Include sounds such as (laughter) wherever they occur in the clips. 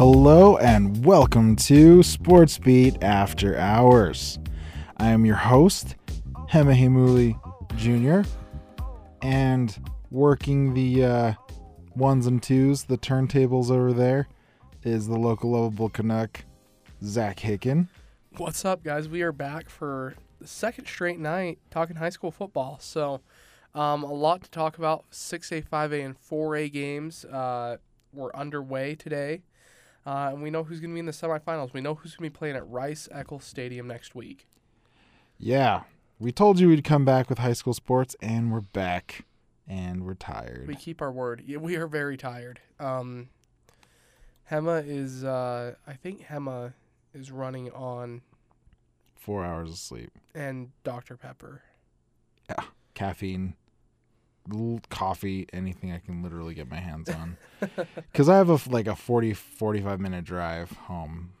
Hello and welcome to Sports Beat After Hours. I am your host, Hemahimuli Jr., and working the uh, ones and twos, the turntables over there, is the local lovable Canuck, Zach Hicken. What's up, guys? We are back for the second straight night talking high school football. So, um, a lot to talk about. 6A, 5A, and 4A games uh, were underway today. Uh, and we know who's going to be in the semifinals. We know who's going to be playing at Rice Eccles Stadium next week. Yeah, we told you we'd come back with high school sports, and we're back, and we're tired. We keep our word. Yeah, we are very tired. Um, Hema is, uh, I think Hema is running on Four hours of sleep, and Dr. Pepper. Yeah. caffeine, coffee, anything I can literally get my hands on. (laughs) Because I have a like a 40, 45 minute drive home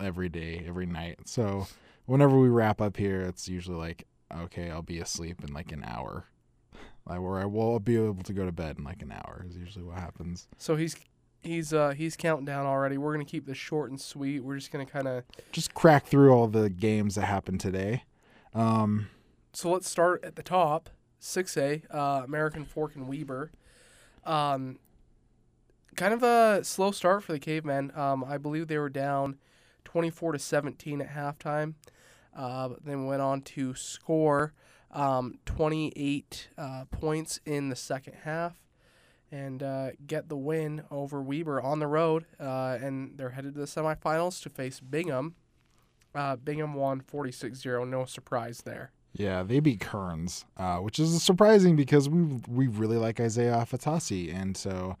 every day, every night. So whenever we wrap up here, it's usually like, okay, I'll be asleep in like an hour. Like where I will be able to go to bed in like an hour is usually what happens. So he's he's uh he's counting down already. We're gonna keep this short and sweet. We're just gonna kind of Just crack through all the games that happened today. Um, so let's start at the top. Six A, uh, American Fork and Weber. Um, kind of a slow start for the Cavemen. Um, I believe they were down twenty four to seventeen at halftime. Uh, then went on to score um, 28 uh, points in the second half and uh, get the win over Weber on the road. Uh, and they're headed to the semifinals to face Bingham. Uh, Bingham won 46 0. No surprise there. Yeah, they beat Kearns, uh, which is surprising because we we really like Isaiah Fatasi, and so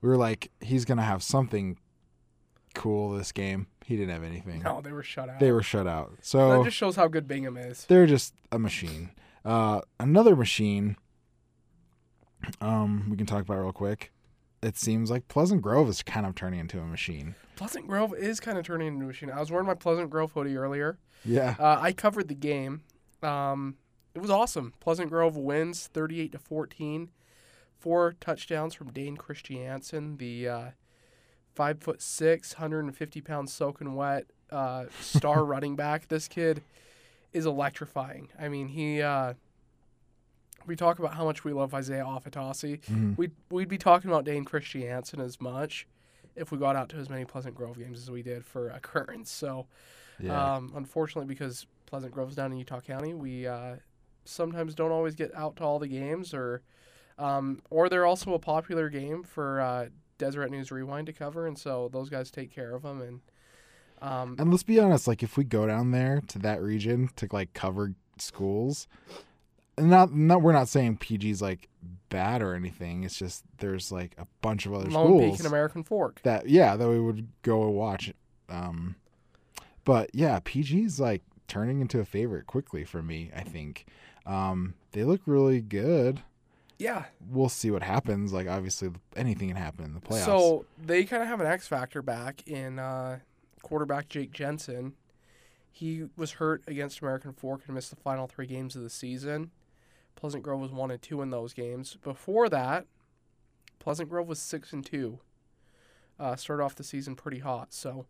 we were like, he's gonna have something cool this game. He didn't have anything. No, they were shut out. They were shut out. So that just shows how good Bingham is. they're just a machine. Uh, another machine. Um, we can talk about real quick. It seems like Pleasant Grove is kind of turning into a machine. Pleasant Grove is kind of turning into a machine. I was wearing my Pleasant Grove hoodie earlier. Yeah, Uh, I covered the game. Um, it was awesome. Pleasant Grove wins 38 to 14. Four touchdowns from Dane Christiansen, the uh, five foot six, 150 pounds soaking wet uh, star (laughs) running back. This kid is electrifying. I mean, he. Uh, we talk about how much we love Isaiah Afetasi. Mhm. We'd we'd be talking about Dane Christiansen as much if we got out to as many Pleasant Grove games as we did for Kearns. So. yeah. Um, unfortunately, because Pleasant Grove's down in Utah County, we uh, sometimes don't always get out to all the games, or um, or they're also a popular game for uh, Deseret News Rewind to cover, and so those guys take care of them. And um, And let's be honest, like if we go down there to that region to like cover schools, not not we're not saying PG's like bad or anything. It's just there's like a bunch of other Lone Peak schools and American Fork. that yeah that we would go and watch. Um, but yeah, PG's like turning into a favorite quickly for me. I think um, they look really good. Yeah. We'll see what happens. Like obviously anything can happen in the playoffs. So they kind of have an X factor back in uh, quarterback Jake Jensen. He was hurt against American Fork and missed the final three games of the season. Pleasant Grove was one and two in those games. Before that, Pleasant Grove was six and two. Uh, started off the season pretty hot. So,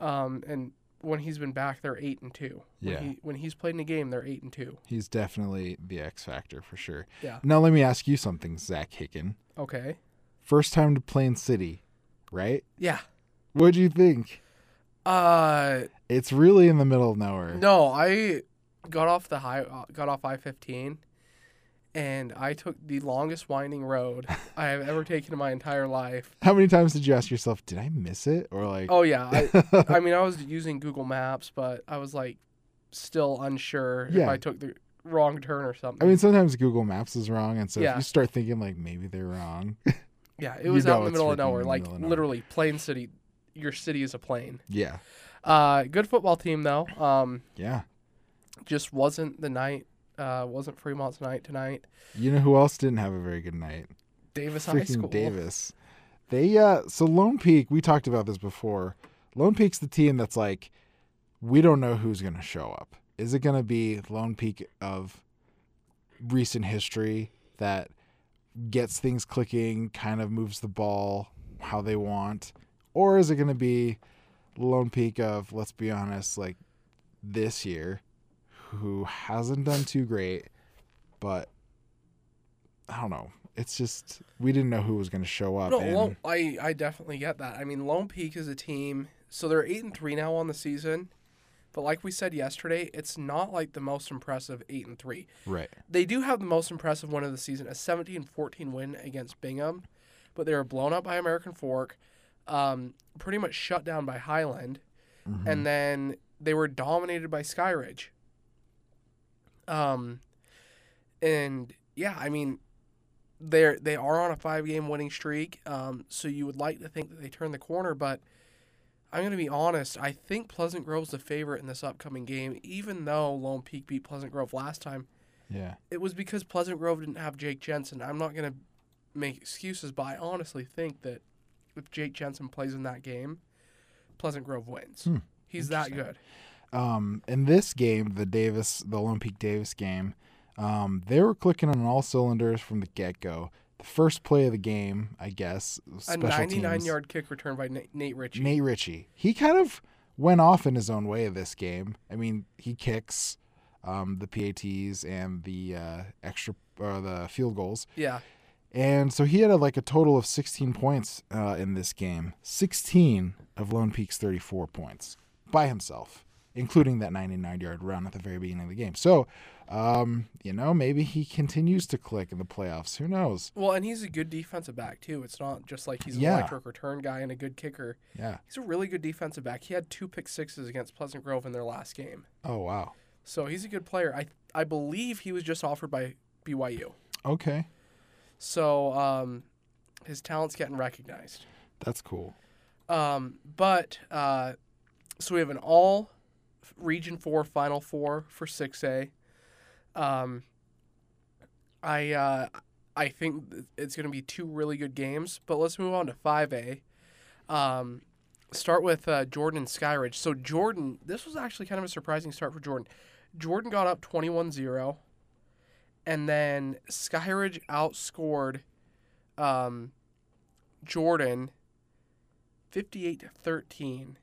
um, and when he's been back, they're eight and two. When Yeah. He, when he's played in a game, they're eight and two. he's definitely the X factor for sure. Yeah. Now let me ask you something, Zach Hicken. Okay. First time to Plain City, right? Yeah. What'd you think? Uh, It's really in the middle of nowhere. No, I got off the high, uh, got off I fifteen, and I took the longest winding road I have ever taken in my entire life. (laughs) How many times did you ask yourself, did I miss it? Or like, Oh yeah, I, (laughs) I mean I was using Google Maps, but I was like still unsure if Yeah. I took the wrong turn or something. I mean, sometimes Google Maps is wrong. And so if you start thinking like maybe they're wrong. (laughs) yeah, it you was know out in the middle of nowhere, like of nowhere. literally plain city. Your city is a plane. yeah. Uh, good football team though. Um, Yeah. just wasn't the night. Uh, wasn't Fremont's night tonight. You know who else didn't have a very good night? Davis High Freaking School. Davis. They uh so Lone Peak, we talked about this before. Lone Peak's the team that's like we don't know who's going to show up. Is it going to be Lone Peak of recent history that gets things clicking, kind of moves the ball how they want, or is it going to be Lone Peak of let's be honest, like this year, who hasn't done too great, but I don't know. It's just we didn't know who was going to show up. No, and- Lone, I I definitely get that. I mean, Lone Peak is a team, so they're eight and three now on the season. But like we said yesterday, it's not like the most impressive eight and three. right. They do have the most impressive win of the season, a 17-14 win against Bingham, but they were blown up by American Fork, um, pretty much shut down by Highland, Mhm. and then they were dominated by Skyridge. Um, and yeah, I mean, they're they are on a five game winning streak. Um, so you would like to think that they turn the corner, but I'm going to be honest. I think Pleasant Grove's the favorite in this upcoming game, even though Lone Peak beat Pleasant Grove last time. yeah. It was because Pleasant Grove didn't have Jake Jensen. I'm not going to make excuses, but I honestly think that if Jake Jensen plays in that game, Pleasant Grove wins. Hmm. He's that good. Um, in this game, the Davis, the Lone Peak Davis game, um, they were clicking on all cylinders from the get go. The first play of the game, I guess, A 99 teams. yard kick return by Nate, Nate Ritchie. Nate Ritchie. He kind of went off in his own way of this game. I mean, he kicks um, the PATs and the uh, extra or the field goals, Yeah. and so he had a, like a total of 16 points uh, in this game. 16 of Lone Peak's 34 points by himself, including that 99 yard run at the very beginning of the game. So, um, you know, maybe he continues to click in the playoffs. Who knows? Well, and he's a good defensive back, too. It's not just like he's an Yeah. electric return guy and a good kicker. Yeah. He's a really good defensive back. He had two pick sixes against Pleasant Grove in their last game. Oh wow. So he's a good player. I I believe he was just offered by BYU. Okay, So um, his talent's getting recognized. that's cool. Um, but uh, so we have an all Region Four Final Four for six A. Um, I uh, I think it's going to be two really good games. But let's move on to five A. Um, start with uh, Jordan Skyridge. So Jordan, this was actually kind of a surprising start for Jordan. Jordan got up 21-0, and then Skyridge outscored um, Jordan 58 to 13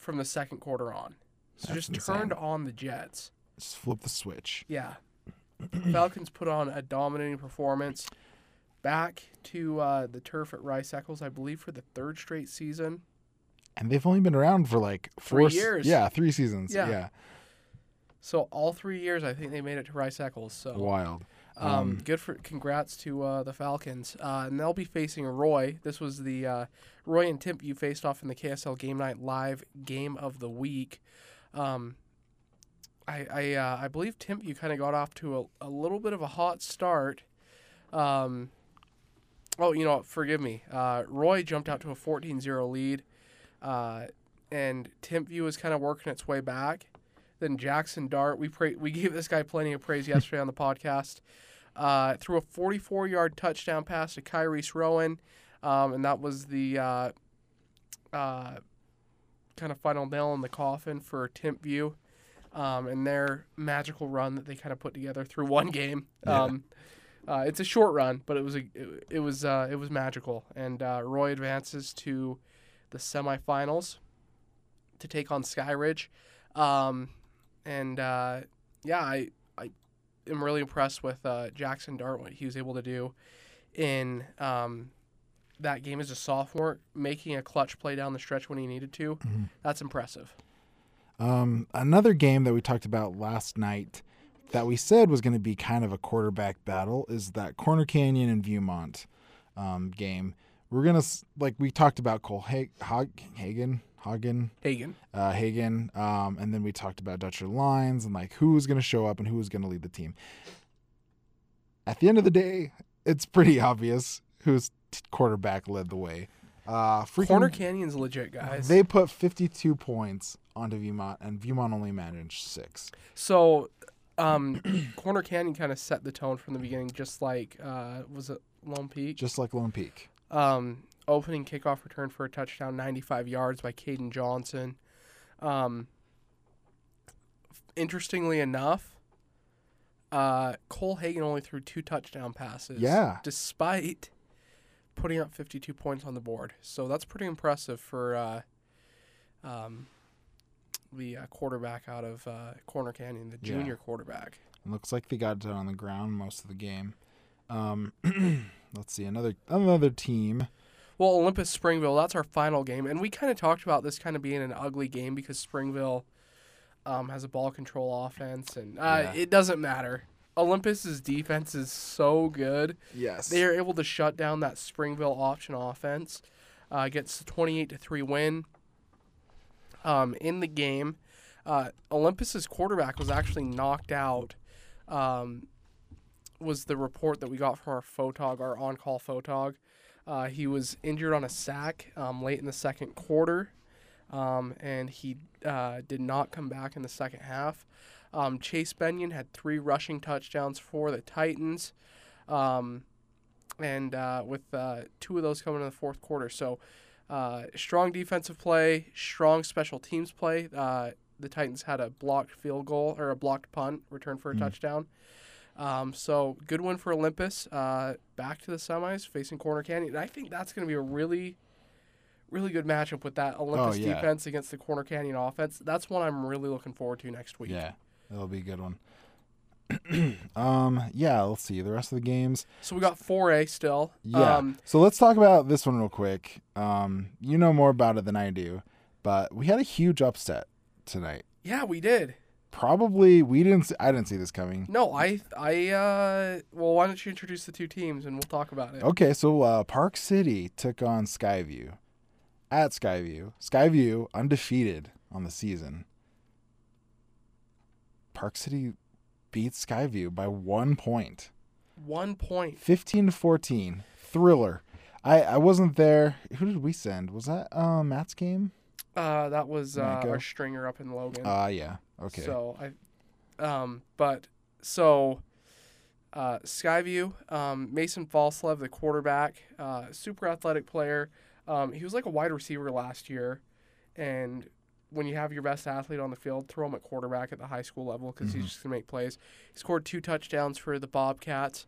from the second quarter on. So That's just insane. turned on the Jets. Just flip the switch. Yeah. (clears throat) Falcons put on a dominating performance. Back to uh, the turf at Rice Eccles, I believe, for the third straight season. And they've only been around for like Three four s- years. Yeah, three seasons. Yeah. Yeah. So all three years, I think they made it to Rice Eccles. So Wild. Um, Um, good for congrats to uh, the Falcons, uh, and they'll be facing Roy. This was the uh, Roy and Timpview faced off in the KSL Game Night Live Game of the Week. Um, I I, uh, I believe Timpview kind of got off to a, a little bit of a hot start. Um, oh, you know, what, forgive me. Uh, Roy jumped out to a 14-0 lead, uh, and Timpview was kind of working its way back. Then Jackson Dart, we pra- we (laughs) gave this guy plenty of praise yesterday on the podcast. Uh, threw a 44-yard touchdown pass to Kyrese Rowan, um, and that was the uh, uh, kind of final nail in the coffin for Timpview um, and their magical run that they kind of put together through one (laughs) game. Um, uh, it's a short run, but it was a it, it was uh, it was magical, and uh, Roy advances to the semifinals to take on Skyridge, um, and uh, yeah, I am really impressed with uh, Jackson Dart what he was able to do in um, that game as a sophomore, making a clutch play down the stretch when he needed to. Mhm. That's impressive. Um, another game that we talked about last night that we said was going to be kind of a quarterback battle is that Corner Canyon and Viewmont um, game. We're gonna like we talked about Cole Hog- Hagen, Hagen, Hagen. uh, Hagen, um, and then we talked about Dutcher Lines and like who was going to show up and who was going to lead the team. At the end of the day, it's pretty obvious whose quarterback led the way. Uh, freaking, Corner Canyon's legit, guys. They put 52 points onto Viewmont, and Viewmont only managed six. So, um, (clears throat) Corner Canyon kind of set the tone from the beginning, just like uh, was it Lone Peak? just like Lone Peak. Um, opening kickoff return for a touchdown, 95 yards by Caden Johnson. Um, interestingly enough, uh, Cole Hagen only threw two touchdown passes. Yeah. Despite putting up 52 points on the board. So that's pretty impressive for uh, um, the uh, quarterback out of uh, Corner Canyon, the Yeah. junior quarterback. Looks like they got it on the ground most of the game. Um, (clears throat) let's see another another team. Well, Olympus Springville, that's our final game. And we kind of talked about this kind of being an ugly game because Springville um, has a ball control offense. And uh, Yeah. it doesn't matter. Olympus's defense is so good. Yes. They are able to shut down that Springville option offense. Uh, gets a 28 to 3 win. Um, in the game, uh, Olympus's quarterback was actually knocked out. Um, was the report that we got from our photog, our on-call photog. Uh, he was injured on a sack um, late in the second quarter, um, and he uh, did not come back in the second half. Um, Chase Benyon had three rushing touchdowns for the Titans, um, and uh, with uh, two of those coming in the fourth quarter. So, uh, strong defensive play, strong special teams play. Uh, the Titans had a blocked field goal or a blocked punt return for a Mm. touchdown. Um, so good win for Olympus. Uh, back to the semis facing Corner Canyon. And I think that's going to be a really, really good matchup with that Olympus yeah. defense against the Corner Canyon offense. That's one I'm really looking forward to next week. Yeah, that'll be a good one. (clears throat) um, yeah, let's see the rest of the games. So we got 4A still. Yeah. Um, so let's talk about this one real quick. Um, you know more about it than I do, but we had a huge upset tonight. yeah, we did. Probably we didn't. See, I didn't see this coming. No, I, I, uh, well, why don't you introduce the two teams and we'll talk about it. Okay, so uh, Park City took on Skyview at Skyview. Skyview undefeated on the season. Park City beats Skyview by one point. One point. 15 to 14 thriller i i wasn't there who did we send was that uh matt's game Uh, that was uh, our stringer up in Logan. uh yeah okay So I, um, but so, uh, Skyview, um, Mason Falslev, the quarterback, uh, super athletic player. Um, he was like a wide receiver last year, and when you have your best athlete on the field, throw him at quarterback at the high school level because Mhm. he's just gonna make plays. He scored two touchdowns for the Bobcats,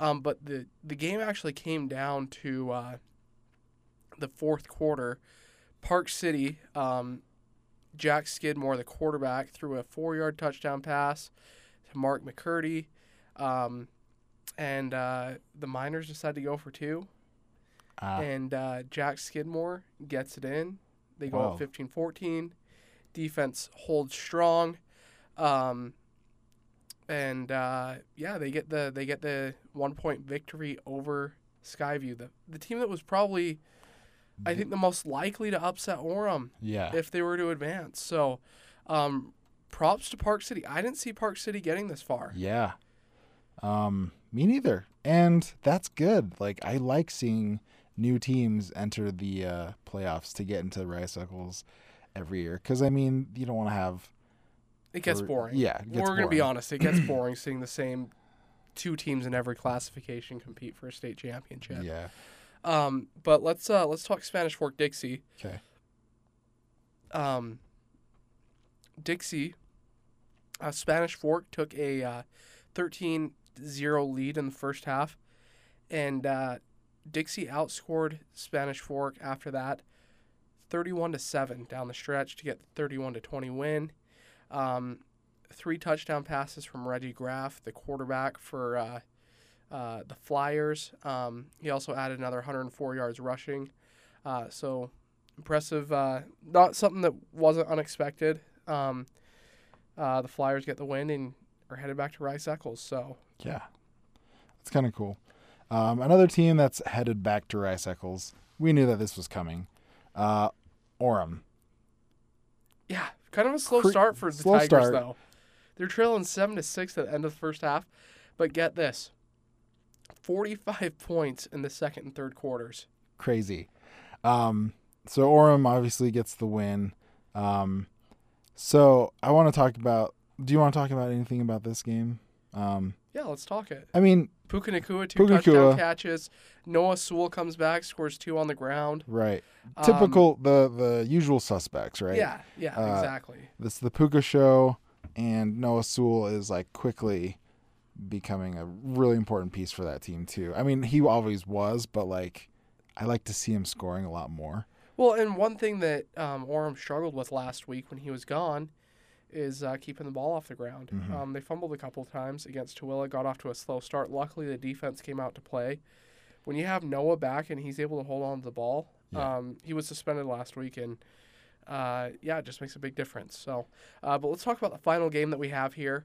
um, but the the game actually came down to uh, the fourth quarter. Park City, um, Jack Skidmore, the quarterback, threw a four yard touchdown pass to Mark McCurdy. Um, and uh, the Miners decided to go for two. Ah, And uh, Jack Skidmore gets it in. They go Wow. up 15 14. Defense holds strong. Um, and uh, yeah, they get the they get the one point victory over Skyview, the the team that was probably I think the most likely to upset Orem yeah if they were to advance. So, um, props to Park City. I didn't see Park City getting this far. yeah um me neither and that's good like i like seeing new teams enter the uh playoffs to get into the rice Eccles every year because i mean you don't want to have It gets or- boring. yeah gets We're gonna be honest. It gets (clears throat) boring seeing the same two teams in every classification compete for a state championship. yeah Um, but let's uh, let's talk Spanish Fork Dixie. okay Um, Dixie, uh, Spanish Fork took a uh, 13-0 lead in the first half, and uh, Dixie outscored Spanish Fork after that, 31 to seven down the stretch to get the 31 to 20 win. Um, three touchdown passes from Reggie Graff, the quarterback for uh, the Flyers. Um, he also added another 104 yards rushing. Uh, so impressive. Uh, not something that wasn't unexpected. Um, uh, the Flyers get the win and are headed back to Rice Eccles. So Yeah, it's kind of cool. Um, another team that's headed back to Rice Eccles. We knew that this was coming. Uh, Orem. yeah, kind of a slow start for the slow Tigers start. though. They're trailing seven to six at the end of the first half, but get this: forty-five points in the second and third quarters. Crazy. Um, so Orem obviously gets the win. Um, so I want to talk about. Do you want to talk about anything about this game? Um, Yeah, let's talk it. I mean, Puka Nacua, two Puka touchdown Nacua. catches. Noah Sewell comes back, scores two on the ground. right? Um, Typical the the usual suspects, right? Yeah, yeah, Uh, exactly. This is the Puka show, and Noah Sewell is like quickly becoming a really important piece for that team too. I mean, he always was, but like I like to see him scoring a lot more. Well, and one thing that um, Orem struggled with last week when he was gone is uh, keeping the ball off the ground. Mhm. Um, they fumbled a couple times against Tooele, got off to a slow start. Luckily, the defense came out to play. When you have Noah back and he's able to hold on to the ball, Yeah. um, he was suspended last week, and uh, yeah, it just makes a big difference. So, uh, but let's talk about the final game that we have here.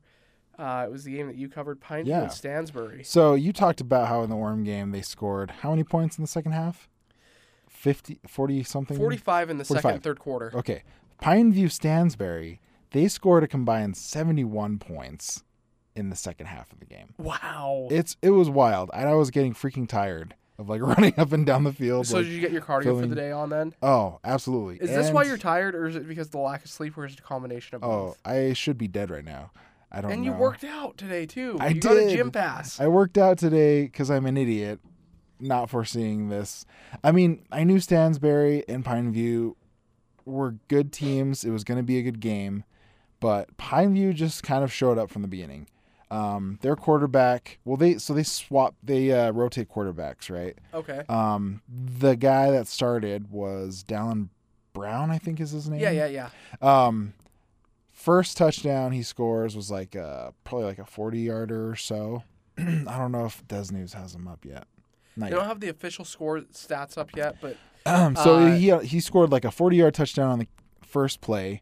Uh, it was the game that you covered, Pineview Yeah. and Stansbury. So you talked about how in the Orem game they scored how many points in the second half? 50, 40 something? 45 in the 45. second third quarter. Okay. Pineview Stansbury, they scored a combined 71 points in the second half of the game. Wow. It's it was wild. And I was getting freaking tired of like (laughs) running up and down the field. so like, did you get your cardio for the day on then? oh, absolutely. Is this why you're tired, or is it because the lack of sleep, or is it a combination of Oh, both? I should be dead right now. I don't and know. you worked out today too. I you got a did. gym pass. I worked out today because I'm an idiot, not foreseeing this. I mean, I knew Stansbury and Pineview were good teams. It was going to be a good game, but Pineview just kind of showed up from the beginning. Um, their quarterback, well, they so they swap, they uh, rotate quarterbacks, right? okay. Um, the guy that started was Dallin Brown, I think is his name. Yeah, yeah, yeah. Um, first touchdown he scores was like uh probably like a forty yarder or so. (clears throat) I don't know if Des News has him up yet. Not They don't have the official score stats up yet, but yet. (clears throat) so uh, he he scored like a forty yard touchdown on the first play,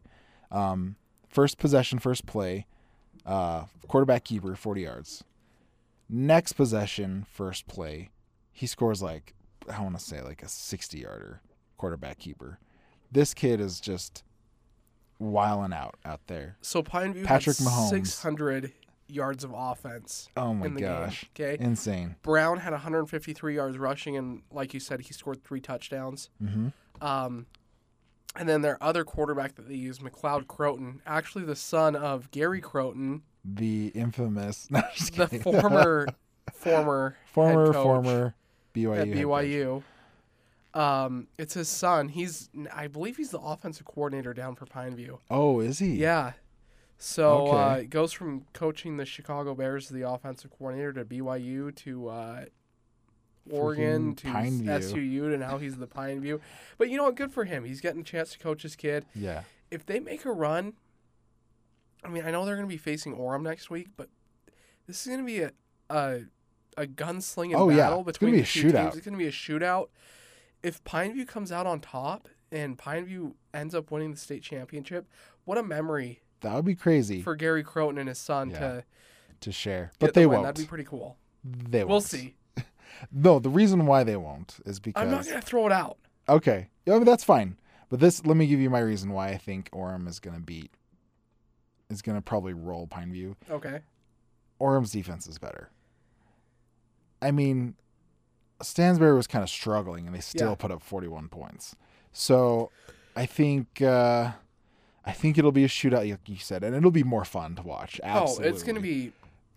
um, first possession, first play, uh, quarterback keeper forty yards. Next possession, first play, he scores like I want to say like a sixty yarder quarterback keeper. This kid is just wiling out out there. so Pineview Patrick had Mahomes. 600 yards of offense Oh my in the gosh. game. Okay. Insane. Brown had 153 yards rushing, and like you said, he scored three touchdowns. hmm Um, and then their other quarterback that they used, McLeod Crowton, actually the son of Gary Crowton, The infamous, (laughs) no, the former (laughs) former former, former BYU. at. BYU. Um, it's his son. He's I believe he's the offensive coordinator down for Pineview. Oh, is he? Yeah. So uh, Okay. it goes from coaching the Chicago Bears the offensive coordinator to BYU to uh, Oregon to Pineview. SUU to now he's the Pineview. But you know what? Good for him. He's getting a chance to coach his kid. Yeah. If they make a run, I mean, I know they're going to be facing Orem next week, but this is going to be a a, a gunslinging Oh, yeah. battle It's gonna between be the a two shootout. teams. It's going to be a shootout. If Pineview comes out on top and Pineview ends up winning the state championship, what a memory That would be crazy for Gary Crowton and his son Yeah. to to share, but they the won't. That'd be pretty cool. they won't. We'll see. (laughs) No, the reason why they won't is because I'm not going to throw it out. okay, yeah, I mean, that's fine. But this, let me give you my reason why I think Orem is gonna beat. Is gonna probably roll Pineview. Okay. Orem's defense is better. I mean, Stansbury was kind of struggling, and they still Yeah. put up 41 points. So, I think uh, I think it'll be a shootout, like you said, and it'll be more fun to watch. Absolutely. Oh, it's going to be.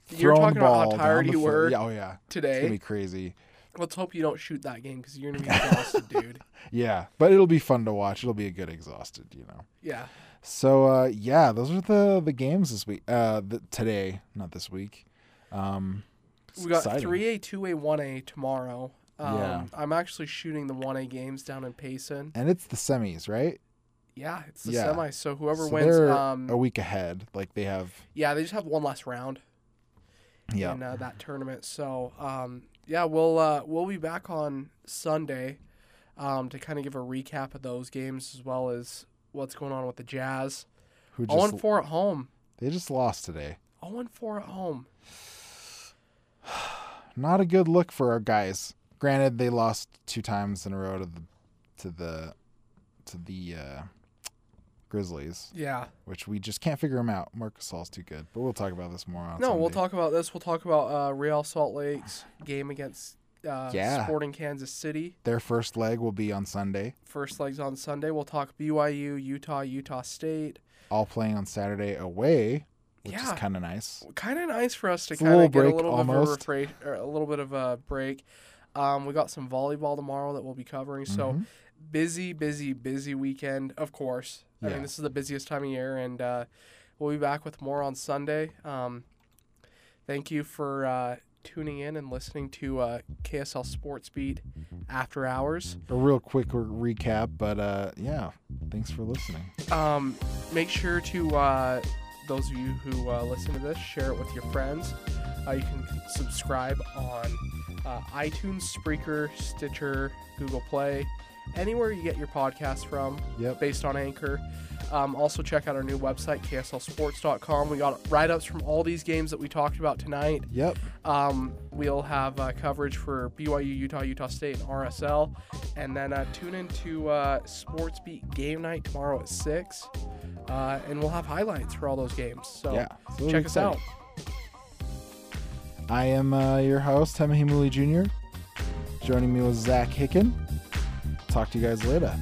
You're talking about how tired you field. were Yeah, oh yeah, it's today. gonna be crazy. Let's hope you don't shoot that game because you're going to be (laughs) exhausted, dude. Yeah, but it'll be fun to watch. It'll be a good exhausted, you know. Yeah. So uh, yeah, those are the the games this week. Uh, the, today, not this week. Um, it's We got three A, two A, one A tomorrow. Um, Yeah. I'm actually shooting the one A games down in Payson. and it's the semis, right? Yeah, it's the Yeah. semi. So whoever So wins, um, a week ahead. Like they have, yeah, they just have one last round yeah. in uh, that tournament. So um, yeah, we'll uh, we'll be back on Sunday um, to kind of give a recap of those games as well as what's going on with the Jazz. Who Zero just and four at home. they just lost today. Zero and four at home. Not a good look for our guys. Granted, they lost two times in a row to the to the to the uh, Grizzlies, Yeah. which we just can't figure them out. Marc Gasol's too good, but we'll talk about this more on. No, we'll talk about this. We'll talk about uh, Real Salt Lake's game against uh, Yeah. Sporting Kansas City. Their first leg will be on Sunday. First legs on Sunday. We'll talk BYU, Utah, Utah State. All playing on Saturday away, which Yeah. is kind of nice. Kind of nice for us to kind of get a little almost. bit of a, refra- a little bit of a break. Um, we got some volleyball tomorrow that we'll be covering. So Mhm. busy, busy, busy weekend. Of course. I mean, this is the busiest time of year, and uh, we'll be back with more on Sunday. Um, thank you for uh, tuning in and listening to uh, KSL Sports Beat After Hours. A real quick re- recap, but uh, yeah, thanks for listening. Um, make sure to uh, those of you who uh, listen to this, share it with your friends. Uh, you can subscribe on uh, iTunes, Spreaker, Stitcher, Google Play, anywhere you get your podcast from, Yep. based on Anchor. Um, also, check out our new website, kslsports.com. We got write ups from all these games that we talked about tonight. Yep. Um, we'll have uh, coverage for BYU, Utah, Utah State, and RSL. And then uh, tune into uh, Sports Beat Game Night tomorrow at 6. Uh, and we'll have highlights for all those games. So yeah. Check us out. I am uh, your host, Hemahimuli Jr. Joining me was Zach Hicken. Talk to you guys later.